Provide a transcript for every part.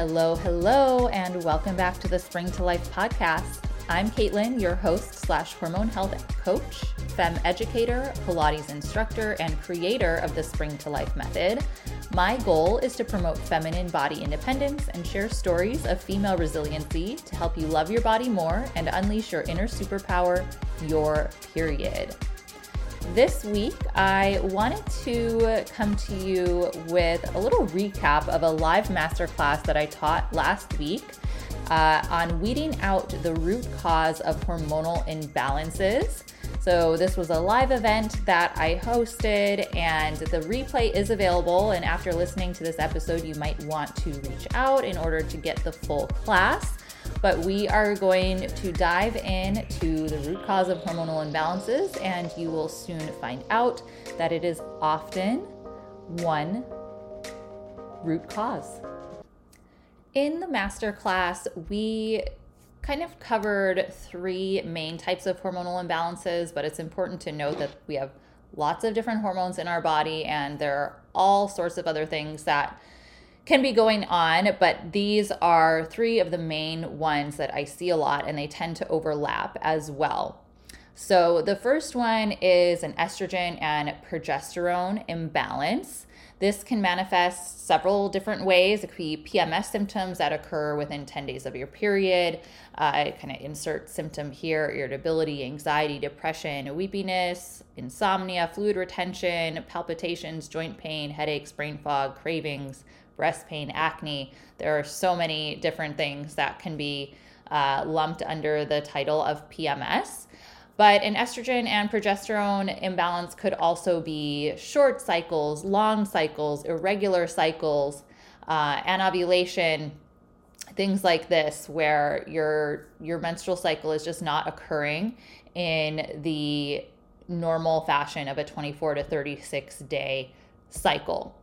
Hello, hello, and welcome back to the Spring to Life podcast. I'm Caitlin, your host slash hormone health coach, fem educator, Pilates instructor, and creator of the Spring to Life method. My goal is to promote feminine body independence and share stories of female resiliency to help you love your body more and unleash your inner superpower, your period. This week, I wanted to come to you with a little recap of a live masterclass that I taught last week uh, on weeding out the root cause of hormonal imbalances. So, this was a live event that I hosted, and the replay is available. And after listening to this episode, you might want to reach out in order to get the full class but we are going to dive in to the root cause of hormonal imbalances, and you will soon find out that it is often one root cause. In the master class, we kind of covered three main types of hormonal imbalances, but it's important to note that we have lots of different hormones in our body, and there are all sorts of other things that can be going on, but these are three of the main ones that I see a lot, and they tend to overlap as well. So, the first one is an estrogen and progesterone imbalance. This can manifest several different ways. It could be PMS symptoms that occur within 10 days of your period. Uh, I kind of insert symptom here irritability, anxiety, depression, weepiness, insomnia, fluid retention, palpitations, joint pain, headaches, brain fog, cravings, breast pain, acne. There are so many different things that can be uh, lumped under the title of PMS. But an estrogen and progesterone imbalance could also be short cycles, long cycles, irregular cycles, uh, anovulation, things like this, where your your menstrual cycle is just not occurring in the normal fashion of a 24 to 36 day cycle.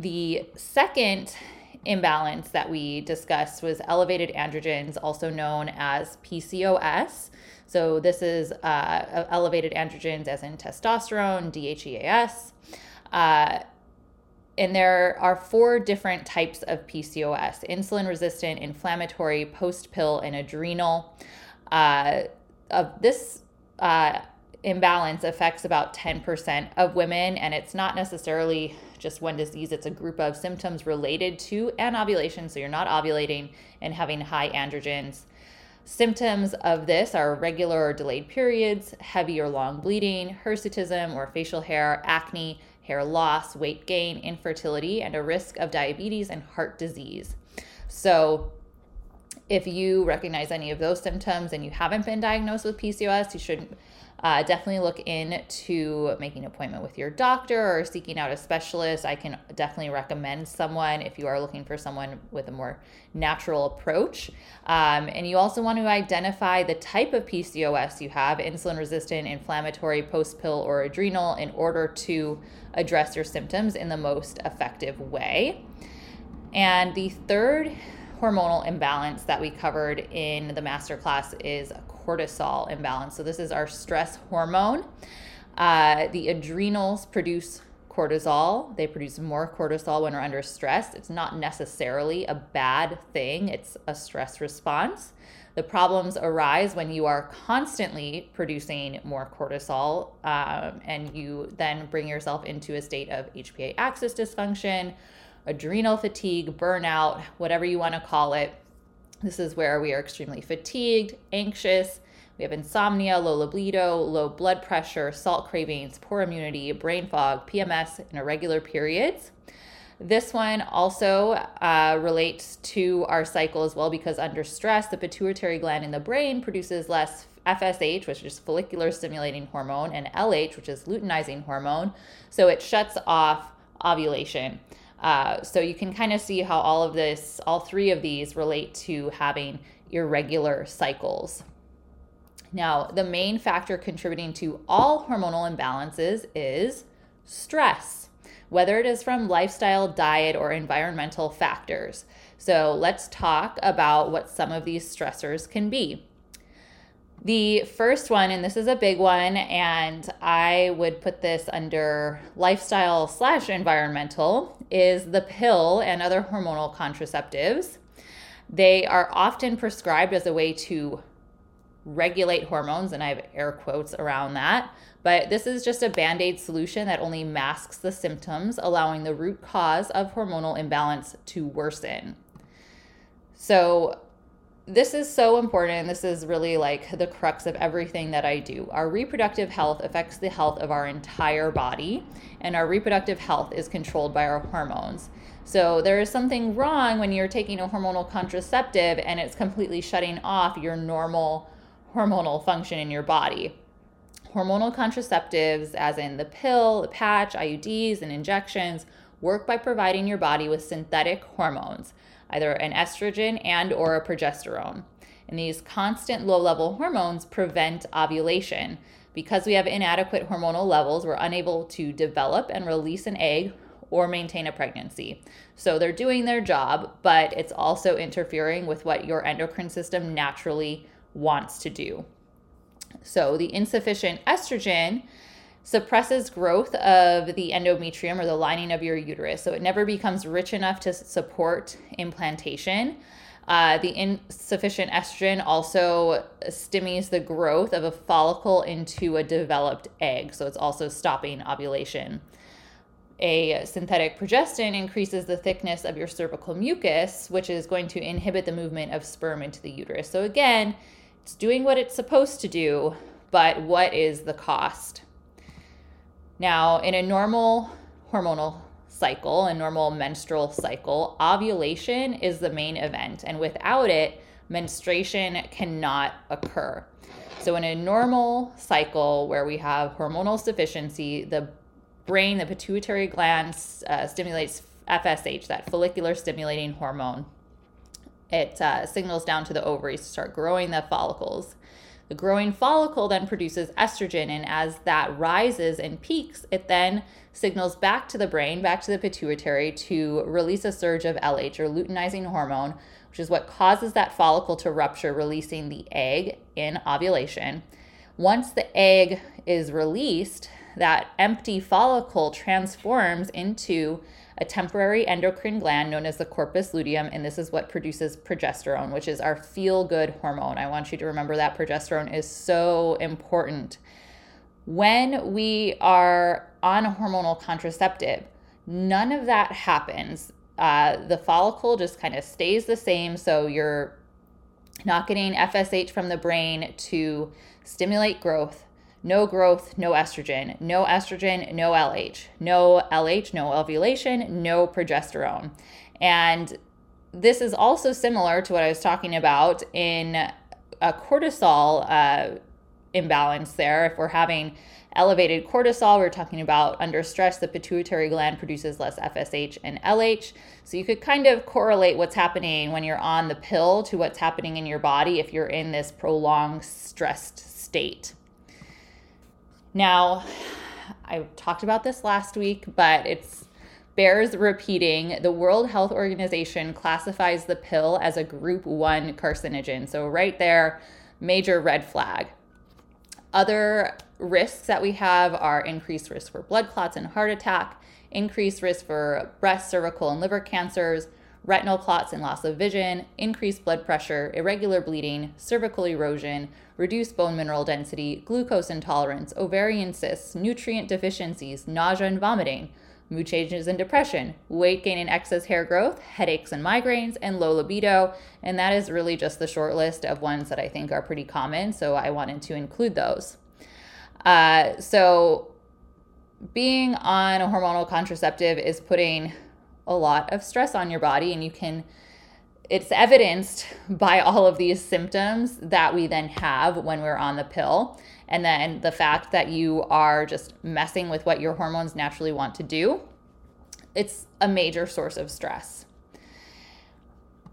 The second imbalance that we discussed was elevated androgens, also known as PCOS. So, this is uh, elevated androgens as in testosterone, DHEAS. Uh, and there are four different types of PCOS insulin resistant, inflammatory, post pill, and adrenal. Uh, of this uh, imbalance affects about 10% of women, and it's not necessarily just one disease, it's a group of symptoms related to anovulation. So you're not ovulating and having high androgens. Symptoms of this are regular or delayed periods, heavy or long bleeding, hirsutism or facial hair, acne, hair loss, weight gain, infertility, and a risk of diabetes and heart disease. So, if you recognize any of those symptoms and you haven't been diagnosed with PCOS, you should uh, definitely look into making an appointment with your doctor or seeking out a specialist. I can definitely recommend someone if you are looking for someone with a more natural approach. Um, and you also want to identify the type of PCOS you have insulin resistant, inflammatory, post pill, or adrenal in order to address your symptoms in the most effective way. And the third hormonal imbalance that we covered in the masterclass is cortisol imbalance. So, this is our stress hormone. Uh, the adrenals produce cortisol. They produce more cortisol when we're under stress. It's not necessarily a bad thing, it's a stress response. The problems arise when you are constantly producing more cortisol um, and you then bring yourself into a state of HPA axis dysfunction, adrenal fatigue, burnout, whatever you want to call it. This is where we are extremely fatigued, anxious. We have insomnia, low libido, low blood pressure, salt cravings, poor immunity, brain fog, PMS, and irregular periods. This one also uh, relates to our cycle as well because under stress, the pituitary gland in the brain produces less FSH, which is follicular stimulating hormone, and LH, which is luteinizing hormone. So it shuts off ovulation. Uh, so you can kind of see how all of this, all three of these relate to having irregular cycles. Now, the main factor contributing to all hormonal imbalances is stress, whether it is from lifestyle, diet, or environmental factors. So, let's talk about what some of these stressors can be. The first one, and this is a big one, and I would put this under lifestyle slash environmental, is the pill and other hormonal contraceptives. They are often prescribed as a way to regulate hormones, and I have air quotes around that. But this is just a band aid solution that only masks the symptoms, allowing the root cause of hormonal imbalance to worsen. So, this is so important. This is really like the crux of everything that I do. Our reproductive health affects the health of our entire body, and our reproductive health is controlled by our hormones. So there is something wrong when you're taking a hormonal contraceptive and it's completely shutting off your normal hormonal function in your body. Hormonal contraceptives, as in the pill, the patch, IUDs, and injections, work by providing your body with synthetic hormones either an estrogen and or a progesterone. And these constant low-level hormones prevent ovulation. Because we have inadequate hormonal levels, we're unable to develop and release an egg or maintain a pregnancy. So they're doing their job, but it's also interfering with what your endocrine system naturally wants to do. So the insufficient estrogen suppresses growth of the endometrium or the lining of your uterus. So it never becomes rich enough to support implantation. Uh, the insufficient estrogen also stimulates the growth of a follicle into a developed egg. So it's also stopping ovulation. A synthetic progestin increases the thickness of your cervical mucus, which is going to inhibit the movement of sperm into the uterus. So, again, it's doing what it's supposed to do, but what is the cost? Now, in a normal hormonal cycle, a normal menstrual cycle, ovulation is the main event. And without it, menstruation cannot occur. So, in a normal cycle where we have hormonal sufficiency, the brain, the pituitary gland uh, stimulates FSH, that follicular stimulating hormone. It uh, signals down to the ovaries to start growing the follicles. The growing follicle then produces estrogen, and as that rises and peaks, it then signals back to the brain, back to the pituitary to release a surge of LH or luteinizing hormone, which is what causes that follicle to rupture, releasing the egg in ovulation. Once the egg is released, that empty follicle transforms into a temporary endocrine gland known as the corpus luteum, and this is what produces progesterone, which is our feel good hormone. I want you to remember that progesterone is so important. When we are on a hormonal contraceptive, none of that happens. Uh, the follicle just kind of stays the same, so you're not getting FSH from the brain to stimulate growth no growth, no estrogen, no estrogen, no LH, no LH, no ovulation, no progesterone. And this is also similar to what I was talking about in a cortisol uh, imbalance there. If we're having elevated cortisol, we're talking about under stress, the pituitary gland produces less FSH and LH. So you could kind of correlate what's happening when you're on the pill to what's happening in your body if you're in this prolonged stressed state. Now, I talked about this last week, but it's bears repeating. The World Health Organization classifies the pill as a group 1 carcinogen. So, right there, major red flag. Other risks that we have are increased risk for blood clots and heart attack, increased risk for breast, cervical, and liver cancers, retinal clots and loss of vision, increased blood pressure, irregular bleeding, cervical erosion, reduced bone mineral density, glucose intolerance, ovarian cysts, nutrient deficiencies, nausea and vomiting, mood changes and depression, weight gain and excess hair growth, headaches and migraines, and low libido. And that is really just the short list of ones that I think are pretty common. So I wanted to include those. Uh, so being on a hormonal contraceptive is putting a lot of stress on your body and you can it's evidenced by all of these symptoms that we then have when we're on the pill. And then the fact that you are just messing with what your hormones naturally want to do it's a major source of stress.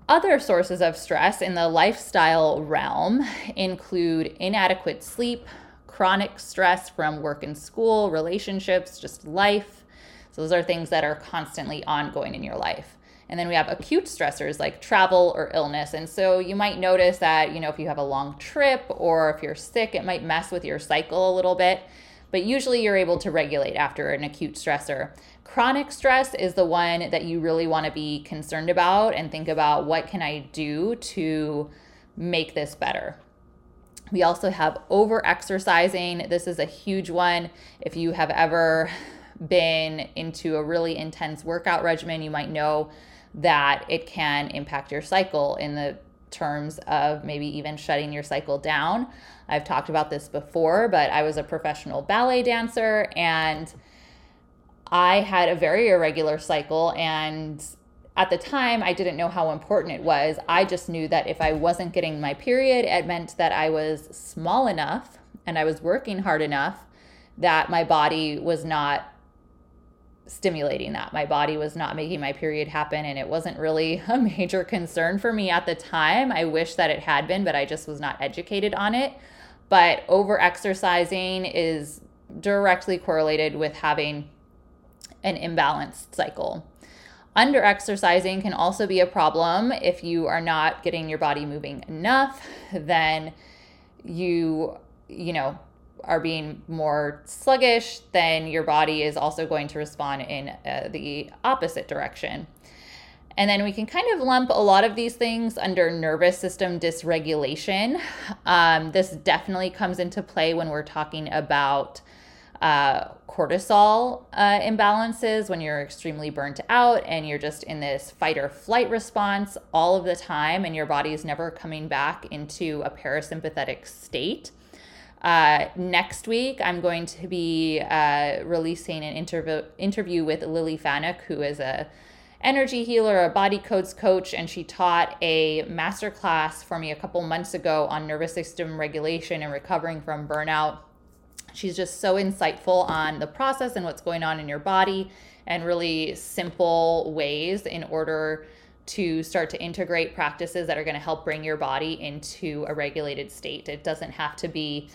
Other sources of stress in the lifestyle realm include inadequate sleep chronic stress from work and school relationships just life so those are things that are constantly ongoing in your life. And then we have acute stressors like travel or illness. And so you might notice that, you know, if you have a long trip or if you're sick, it might mess with your cycle a little bit. But usually you're able to regulate after an acute stressor. Chronic stress is the one that you really want to be concerned about and think about what can I do to make this better. We also have over exercising. This is a huge one. If you have ever been into a really intense workout regimen, you might know that it can impact your cycle in the terms of maybe even shutting your cycle down. I've talked about this before, but I was a professional ballet dancer and I had a very irregular cycle. And at the time, I didn't know how important it was. I just knew that if I wasn't getting my period, it meant that I was small enough and I was working hard enough that my body was not stimulating that. My body was not making my period happen, and it wasn't really a major concern for me at the time. I wish that it had been, but I just was not educated on it. But over exercising is directly correlated with having an imbalanced cycle. Under exercising can also be a problem if you are not getting your body moving enough, then you, you know, are being more sluggish, then your body is also going to respond in uh, the opposite direction. And then we can kind of lump a lot of these things under nervous system dysregulation. Um, this definitely comes into play when we're talking about uh, cortisol uh, imbalances, when you're extremely burnt out and you're just in this fight or flight response all of the time, and your body is never coming back into a parasympathetic state. Uh, next week, I'm going to be uh, releasing an interview interview with Lily Fanuc, who is a energy healer, a body codes coach, and she taught a masterclass for me a couple months ago on nervous system regulation and recovering from burnout. She's just so insightful on the process and what's going on in your body, and really simple ways in order to start to integrate practices that are going to help bring your body into a regulated state. It doesn't have to be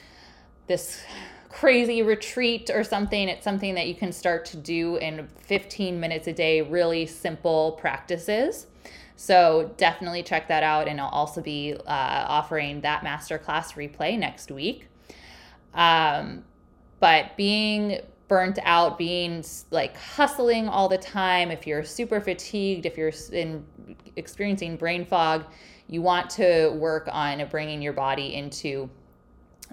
this crazy retreat or something. It's something that you can start to do in 15 minutes a day, really simple practices. So definitely check that out. And I'll also be uh, offering that masterclass replay next week. Um, but being burnt out, being like hustling all the time, if you're super fatigued, if you're in experiencing brain fog, you want to work on bringing your body into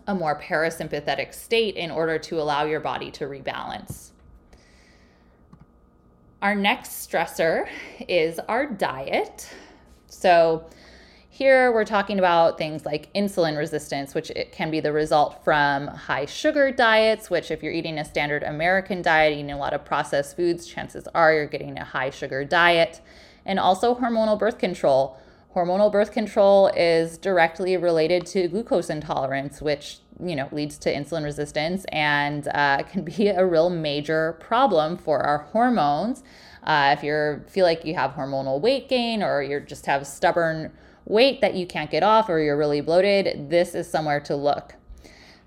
a more parasympathetic state in order to allow your body to rebalance. Our next stressor is our diet. So, here we're talking about things like insulin resistance, which it can be the result from high sugar diets, which if you're eating a standard American diet, eating a lot of processed foods, chances are you're getting a high sugar diet. And also hormonal birth control, Hormonal birth control is directly related to glucose intolerance, which you know leads to insulin resistance and uh, can be a real major problem for our hormones. Uh, if you feel like you have hormonal weight gain or you just have stubborn weight that you can't get off or you're really bloated, this is somewhere to look.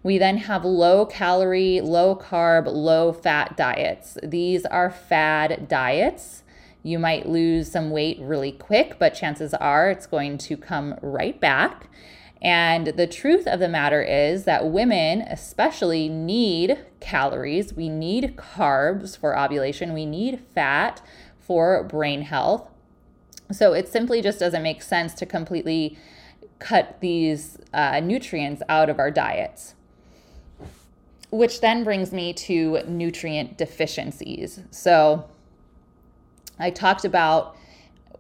We then have low calorie, low carb, low fat diets. These are fad diets. You might lose some weight really quick, but chances are it's going to come right back. And the truth of the matter is that women, especially, need calories. We need carbs for ovulation. We need fat for brain health. So it simply just doesn't make sense to completely cut these uh, nutrients out of our diets. Which then brings me to nutrient deficiencies. So, I talked about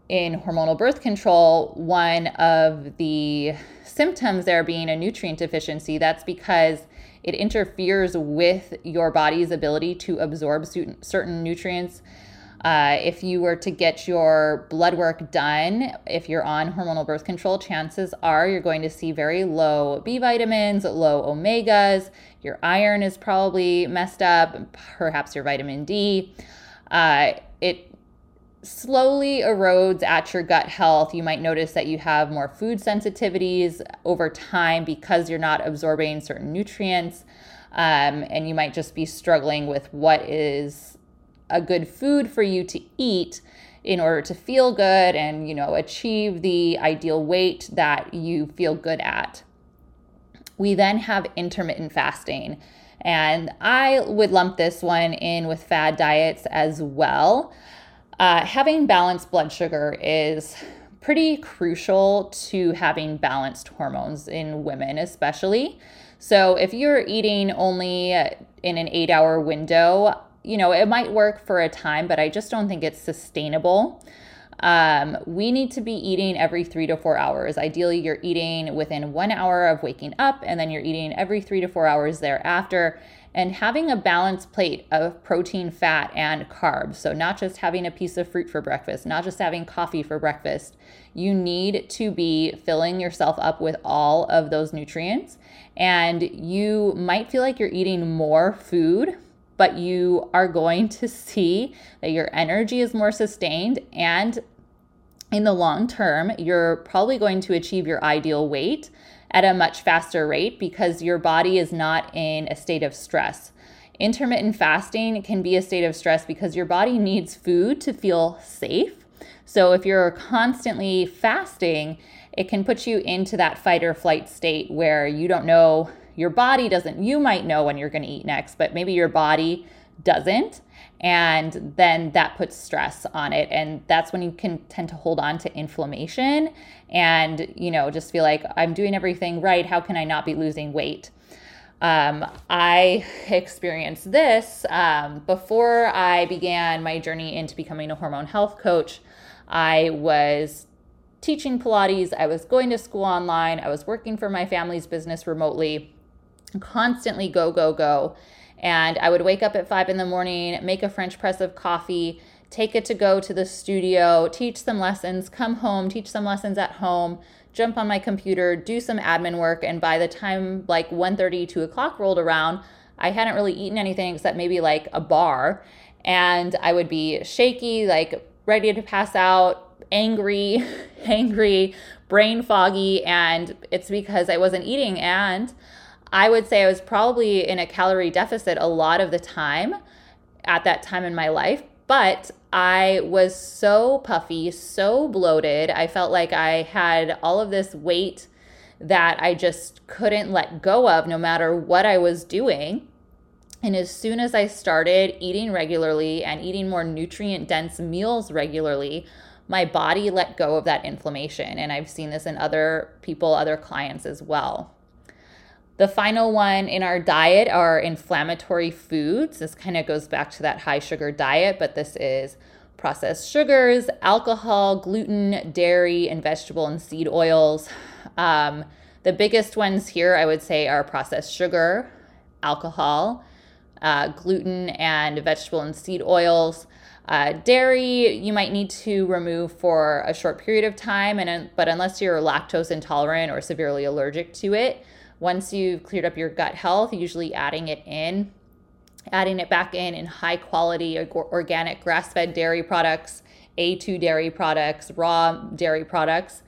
in hormonal birth control, one of the symptoms there being a nutrient deficiency. That's because it interferes with your body's ability to absorb certain nutrients. Uh, if you were to get your blood work done, if you're on hormonal birth control, chances are you're going to see very low B vitamins, low omegas. Your iron is probably messed up, perhaps your vitamin D. Uh, it slowly erodes at your gut health. You might notice that you have more food sensitivities over time because you're not absorbing certain nutrients. Um, and you might just be struggling with what is a good food for you to eat in order to feel good and, you know, achieve the ideal weight that you feel good at. We then have intermittent fasting. And I would lump this one in with fad diets as well. Uh, having balanced blood sugar is pretty crucial to having balanced hormones in women, especially. So, if you're eating only in an eight hour window, you know, it might work for a time, but I just don't think it's sustainable. Um, we need to be eating every three to four hours. Ideally, you're eating within one hour of waking up, and then you're eating every three to four hours thereafter. And having a balanced plate of protein, fat, and carbs. So, not just having a piece of fruit for breakfast, not just having coffee for breakfast. You need to be filling yourself up with all of those nutrients. And you might feel like you're eating more food but you are going to see that your energy is more sustained and in the long term, you're probably going to achieve your ideal weight at a much faster rate because your body is not in a state of stress. Intermittent fasting can be a state of stress because your body needs food to feel safe. So if you're constantly fasting, it can put you into that fight or flight state where you don't know your body doesn't, you might know when you're going to eat next, but maybe your body doesn't. And then that puts stress on it. And that's when you can tend to hold on to inflammation and, you know, just feel like I'm doing everything right. How can I not be losing weight? Um, I experienced this um, before I began my journey into becoming a hormone health coach. I was teaching Pilates, I was going to school online, I was working for my family's business remotely constantly go, go, go. And I would wake up at five in the morning, make a French press of coffee, take it to go to the studio, teach some lessons, come home, teach some lessons at home, jump on my computer, do some admin work. And by the time like 1.30, 2 o'clock rolled around, I hadn't really eaten anything except maybe like a bar. And I would be shaky, like ready to pass out, angry, angry, brain foggy. And it's because I wasn't eating. And I would say I was probably in a calorie deficit a lot of the time at that time in my life, but I was so puffy, so bloated. I felt like I had all of this weight that I just couldn't let go of no matter what I was doing. And as soon as I started eating regularly and eating more nutrient dense meals regularly, my body let go of that inflammation. And I've seen this in other people, other clients as well. The final one in our diet are inflammatory foods. This kind of goes back to that high sugar diet, but this is processed sugars, alcohol, gluten, dairy, and vegetable and seed oils. Um, the biggest ones here, I would say, are processed sugar, alcohol, uh, gluten, and vegetable and seed oils. Uh, dairy, you might need to remove for a short period of time, and but unless you're lactose intolerant or severely allergic to it, once you've cleared up your gut health, usually adding it in, adding it back in in high quality organic grass fed dairy products, A2 dairy products, raw dairy products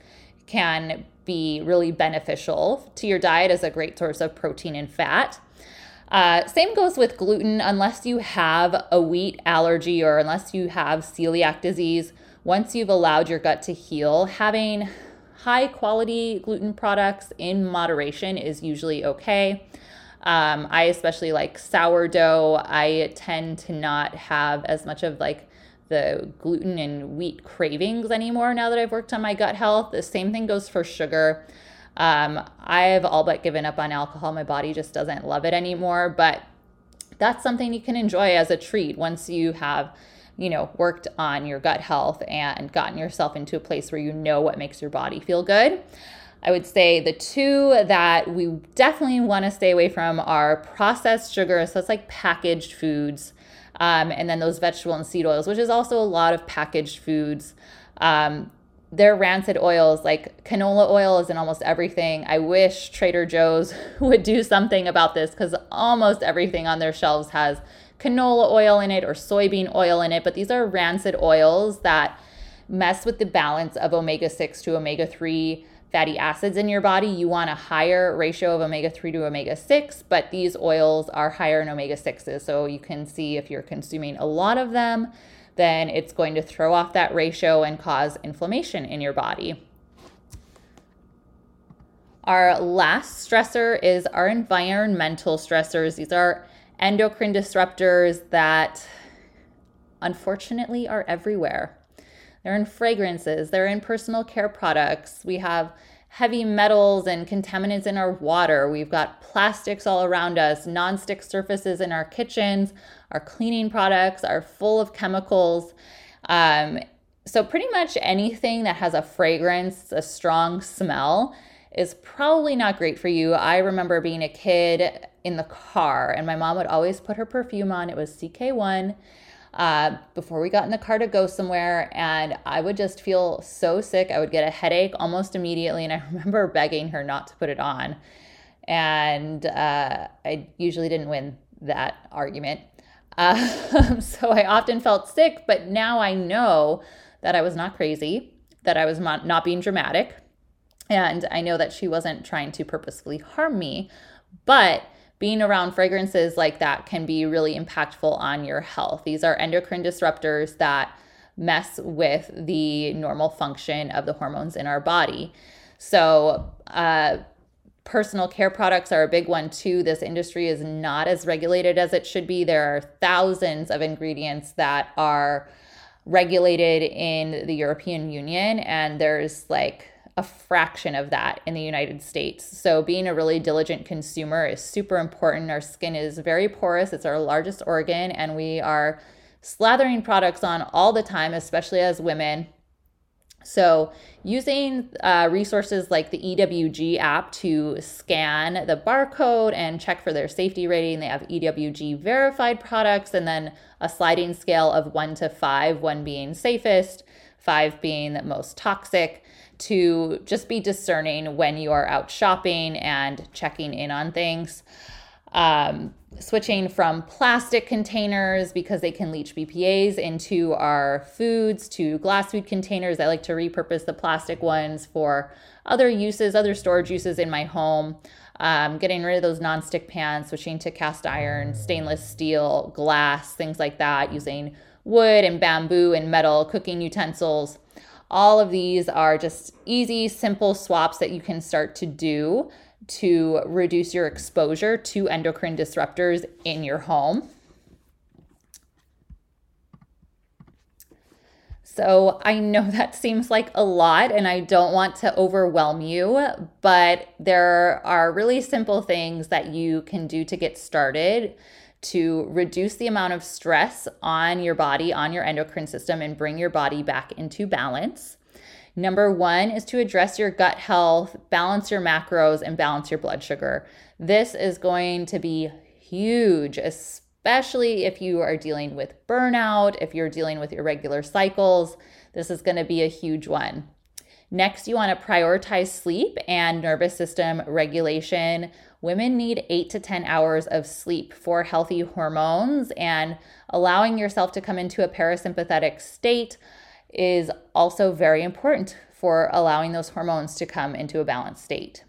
can be really beneficial to your diet as a great source of protein and fat. Uh, same goes with gluten, unless you have a wheat allergy or unless you have celiac disease. Once you've allowed your gut to heal, having high quality gluten products in moderation is usually okay. Um, I especially like sourdough. I tend to not have as much of like the gluten and wheat cravings anymore now that I've worked on my gut health. The same thing goes for sugar. Um, I've all but given up on alcohol. My body just doesn't love it anymore, but that's something you can enjoy as a treat once you have you know, worked on your gut health and gotten yourself into a place where you know what makes your body feel good. I would say the two that we definitely want to stay away from are processed sugar. So it's like packaged foods. Um, and then those vegetable and seed oils, which is also a lot of packaged foods. Um, they're rancid oils, like canola oil is in almost everything. I wish Trader Joe's would do something about this because almost everything on their shelves has canola oil in it or soybean oil in it, but these are rancid oils that mess with the balance of omega 6 to omega 3 fatty acids in your body. You want a higher ratio of omega 3 to omega 6, but these oils are higher in omega 6s. So you can see if you're consuming a lot of them, then it's going to throw off that ratio and cause inflammation in your body. Our last stressor is our environmental stressors. These are endocrine disruptors that unfortunately are everywhere. They're in fragrances, they're in personal care products. We have heavy metals and contaminants in our water. We've got plastics all around us, non-stick surfaces in our kitchens. Our cleaning products are full of chemicals. Um, so, pretty much anything that has a fragrance, a strong smell, is probably not great for you. I remember being a kid in the car, and my mom would always put her perfume on. It was CK1 uh, before we got in the car to go somewhere, and I would just feel so sick. I would get a headache almost immediately, and I remember begging her not to put it on. And uh, I usually didn't win that argument. Uh, so I often felt sick, but now I know that I was not crazy, that I was not being dramatic and I know that she wasn't trying to purposefully harm me, but being around fragrances like that can be really impactful on your health. These are endocrine disruptors that mess with the normal function of the hormones in our body. So, uh, personal care products are a big one too. This industry is not as regulated as it should be. There are thousands of ingredients that are regulated in the European Union, and there's like a fraction of that in the United States. So, being a really diligent consumer is super important. Our skin is very porous, it's our largest organ, and we are slathering products on all the time, especially as women. So, using uh, resources like the EWG app to scan the barcode and check for their safety rating, they have EWG verified products and then a sliding scale of one to five, one being safest, five being the most toxic to just be discerning when you are out shopping and checking in on things. Um, switching from plastic containers because they can leach BPAs into our foods to glass food containers. I like to repurpose the plastic ones for other uses, other storage uses in my home. Um, getting rid of those nonstick pans, switching to cast iron, stainless steel, glass, things like that, using wood and bamboo and metal cooking utensils. All of these are just easy, simple swaps that you can start to do to reduce your exposure to endocrine disruptors in your home. So I know that seems like a lot, and I don't want to overwhelm you, but there are really simple things that you can do to get started to reduce the amount of stress on your body, on your endocrine system, and bring your body back into balance. Number one is to address your gut health, balance your macros, and balance your blood sugar. This is going to be huge, especially if you are dealing with burnout, if you're dealing with irregular cycles. This is going to be a huge one. Next, you want to prioritize sleep and nervous system regulation. Women need eight to 10 hours of sleep for healthy hormones, and allowing yourself to come into a parasympathetic state is also very important for allowing those hormones to come into a balanced state.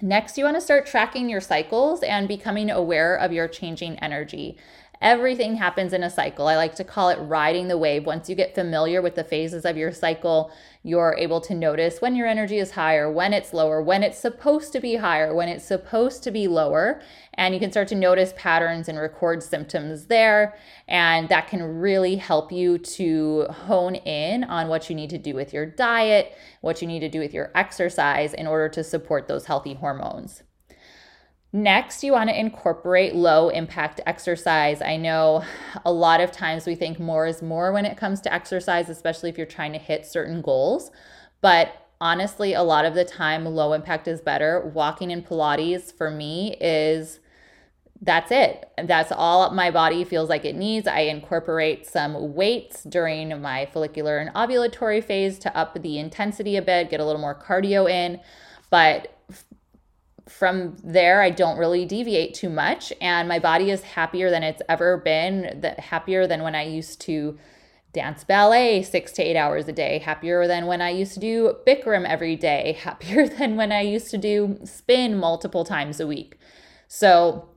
Next, you want to start tracking your cycles and becoming aware of your changing energy. Everything happens in a cycle. I like to call it riding the wave. Once you get familiar with the phases of your cycle, you're able to notice when your energy is higher, when it's lower, when it's supposed to be higher, when it's supposed to be lower. And you can start to notice patterns and record symptoms there. And that can really help you to hone in on what you need to do with your diet, what you need to do with your exercise in order to support those healthy hormones. Next, you want to incorporate low impact exercise. I know a lot of times we think more is more when it comes to exercise, especially if you're trying to hit certain goals. But honestly, a lot of the time, low impact is better. Walking in Pilates for me is that's it. That's all my body feels like it needs. I incorporate some weights during my follicular and ovulatory phase to up the intensity a bit, get a little more cardio in. But from there i don't really deviate too much and my body is happier than it's ever been that happier than when i used to dance ballet six to eight hours a day happier than when i used to do bikram every day happier than when i used to do spin multiple times a week so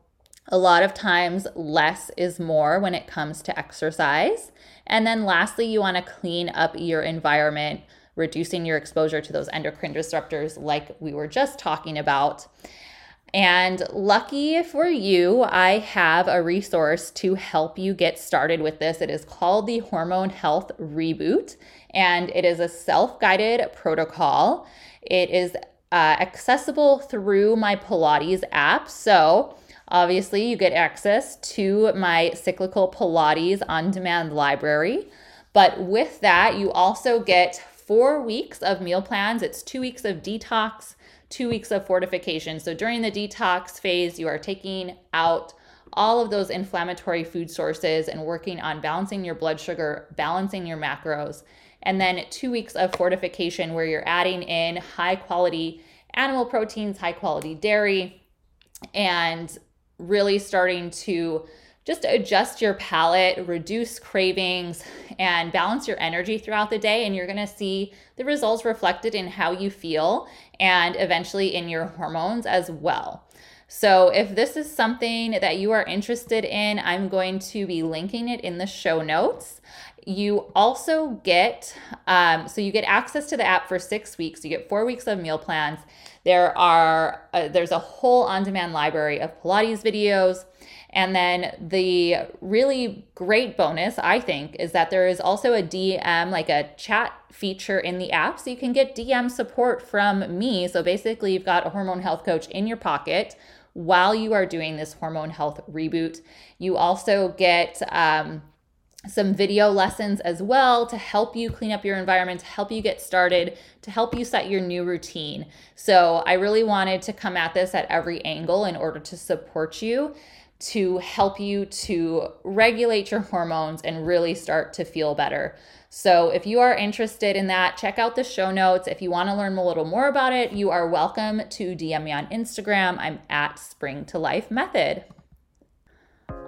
A lot of times, less is more when it comes to exercise. And then, lastly, you want to clean up your environment, reducing your exposure to those endocrine disruptors, like we were just talking about. And lucky for you, I have a resource to help you get started with this. It is called the Hormone Health Reboot, and it is a self guided protocol. It is uh, accessible through my Pilates app. So, obviously, you get access to my cyclical Pilates on demand library. But with that, you also get four weeks of meal plans. It's two weeks of detox, two weeks of fortification. So during the detox phase, you are taking out all of those inflammatory food sources and working on balancing your blood sugar, balancing your macros. And then two weeks of fortification where you're adding in high quality animal proteins, high quality dairy, and really starting to just adjust your palate, reduce cravings, and balance your energy throughout the day. And you're gonna see the results reflected in how you feel and eventually in your hormones as well. So, if this is something that you are interested in, I'm going to be linking it in the show notes. You also get, um, so you get access to the app for six weeks. You get four weeks of meal plans. There are, uh, there's a whole on demand library of Pilates videos and then the really great bonus, I think, is that there is also a DM, like a chat feature in the app. So you can get DM support from me. So basically, you've got a hormone health coach in your pocket while you are doing this hormone health reboot. You also get, um, some video lessons as well to help you clean up your environment, to help you get started, to help you set your new routine. So, I really wanted to come at this at every angle in order to support you to help you to regulate your hormones and really start to feel better. So, if you are interested in that, check out the show notes. If you want to learn a little more about it, you are welcome to DM me on Instagram. I'm at Spring to Life Method.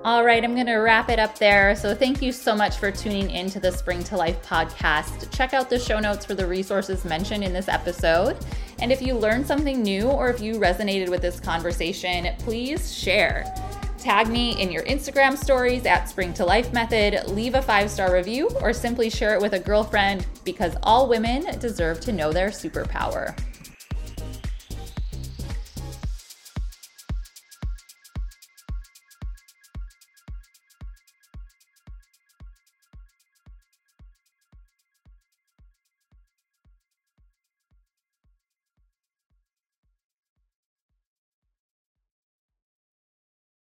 All right, I'm going to wrap it up there. So, thank you so much for tuning in to the Spring to Life podcast. Check out the show notes for the resources mentioned in this episode. And if you learned something new or if you resonated with this conversation, please share. Tag me in your Instagram stories at Spring to Life Method, leave a five star review, or simply share it with a girlfriend because all women deserve to know their superpower.